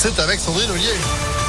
C'est avec Sandrine Ollier.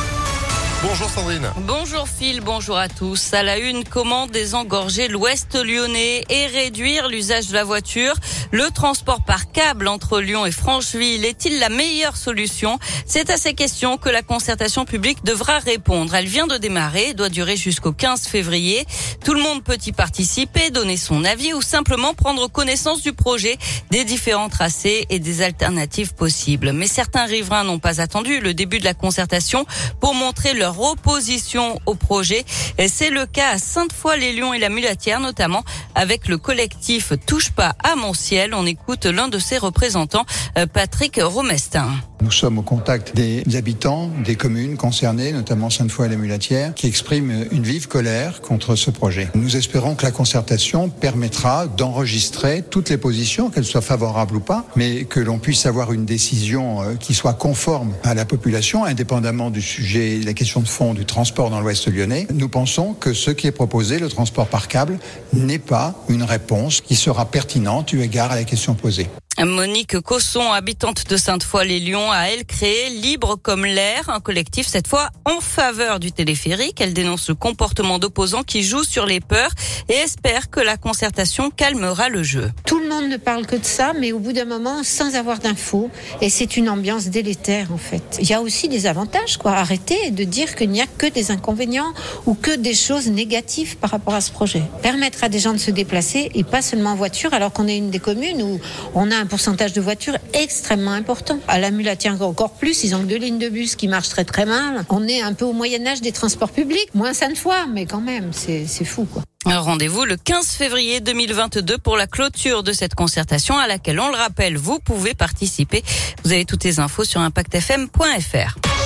Bonjour Sandrine. Bonjour Phil, bonjour à tous. À la une, comment désengorger l'ouest lyonnais et réduire l'usage de la voiture? Le transport par câble entre Lyon et Francheville est-il la meilleure solution? C'est à ces questions que la concertation publique devra répondre. Elle vient de démarrer, doit durer jusqu'au 15 février. Tout le monde peut y participer, donner son avis ou simplement prendre connaissance du projet, des différents tracés et des alternatives possibles. Mais certains riverains n'ont pas attendu le début de la concertation pour montrer leur opposition au projet. C'est le cas à Sainte-Foy-les-Lyons et la Mulatière, notamment avec le collectif Touche pas à mon ciel. On écoute l'un de ses représentants, euh, Patrick Romestin. Nous sommes au contact des habitants des communes concernées, notamment Sainte-Foy et la Mulatière, qui expriment une vive colère contre ce projet. Nous espérons que la concertation permettra d'enregistrer toutes les positions, qu'elles soient favorables ou pas, mais que l'on puisse avoir une décision euh, qui soit conforme à la population, indépendamment du sujet, la question de fond du transport dans l'Ouest lyonnais. Nous pensons que ce qui est proposé, le transport par câble, n'est pas une réponse qui sera pertinente eu égard à la question posée. Monique Cosson, habitante de Sainte-Foy-les-Lyons, a elle créé Libre comme l'air, un collectif cette fois en faveur du téléphérique. Elle dénonce le comportement d'opposants qui jouent sur les peurs et espère que la concertation calmera le jeu. Tout le monde ne parle que de ça, mais au bout d'un moment, sans avoir d'infos, et c'est une ambiance délétère en fait. Il y a aussi des avantages, quoi. Arrêtez de dire qu'il n'y a que des inconvénients ou que des choses négatives par rapport à ce projet. Permettre à des gens de se déplacer et pas seulement en voiture, alors qu'on est une des communes où on a un pourcentage de voitures extrêmement important. À la Mulatière encore plus, ils ont deux lignes de bus qui marchent très très mal. On est un peu au Moyen Âge des transports publics, moins cinq fois, mais quand même, c'est fou quoi. Rendez-vous le 15 février 2022 pour la clôture de cette concertation à laquelle, on le rappelle, vous pouvez participer. Vous avez toutes les infos sur impactfm.fr.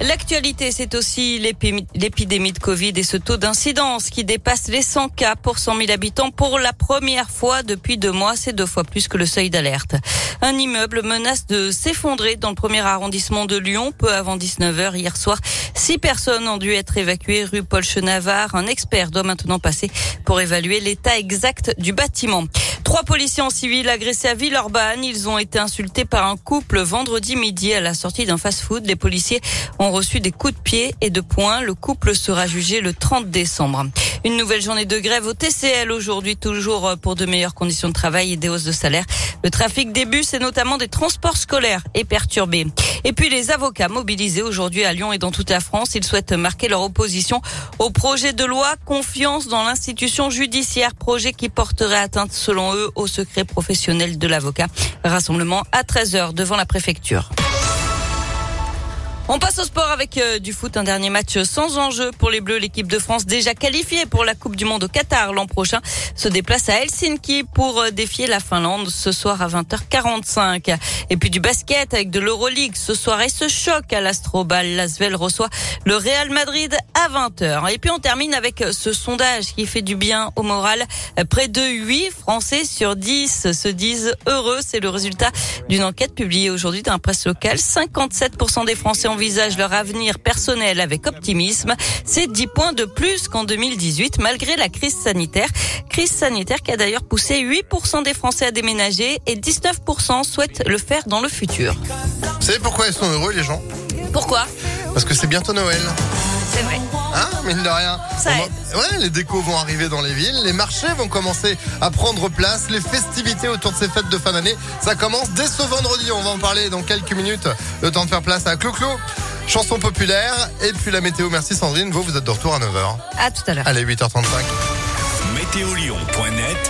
L'actualité, c'est aussi l'épidémie de Covid et ce taux d'incidence qui dépasse les 100 cas pour 100 000 habitants pour la première fois depuis deux mois. C'est deux fois plus que le seuil d'alerte. Un immeuble menace de s'effondrer dans le premier arrondissement de Lyon peu avant 19h hier soir. Six personnes ont dû être évacuées rue Paul Chenavard. Un expert doit maintenant passer pour évaluer l'état exact du bâtiment. Trois policiers en civil agressés à Villeurbanne. Ils ont été insultés par un couple vendredi midi à la sortie d'un fast-food. Les policiers ont reçu des coups de pied et de poing. Le couple sera jugé le 30 décembre. Une nouvelle journée de grève au TCL aujourd'hui, toujours pour de meilleures conditions de travail et des hausses de salaire. Le trafic des bus et notamment des transports scolaires est perturbé. Et puis les avocats mobilisés aujourd'hui à Lyon et dans toute la France, ils souhaitent marquer leur opposition au projet de loi confiance dans l'institution judiciaire, projet qui porterait atteinte selon eux au secret professionnel de l'avocat. Rassemblement à 13h devant la préfecture. On passe au sport avec euh, du foot, un dernier match sans enjeu pour les Bleus. L'équipe de France déjà qualifiée pour la Coupe du Monde au Qatar l'an prochain se déplace à Helsinki pour euh, défier la Finlande ce soir à 20h45. Et puis du basket avec de l'Euroleague ce soir et ce choc à l'Astrobal. L'Asvel reçoit le Real Madrid à 20h. Et puis on termine avec ce sondage qui fait du bien au moral. Près de 8 Français sur 10 se disent heureux. C'est le résultat d'une enquête publiée aujourd'hui dans la presse locale. 57% des Français ont envisagent leur avenir personnel avec optimisme. C'est 10 points de plus qu'en 2018 malgré la crise sanitaire. Crise sanitaire qui a d'ailleurs poussé 8% des Français à déménager et 19% souhaitent le faire dans le futur. Vous savez pourquoi ils sont heureux les gens? Pourquoi? Parce que c'est bientôt Noël. C'est vrai. Hein, mine de rien. Ça Ouais, les décos vont arriver dans les villes, les marchés vont commencer à prendre place, les festivités autour de ces fêtes de fin d'année, ça commence dès ce vendredi. On va en parler dans quelques minutes. Le temps de faire place à Clo-Clo, chanson populaire, et puis la météo. Merci Sandrine. Vous, vous êtes de retour à 9h. À tout à l'heure. Allez, 8h35. météolion.net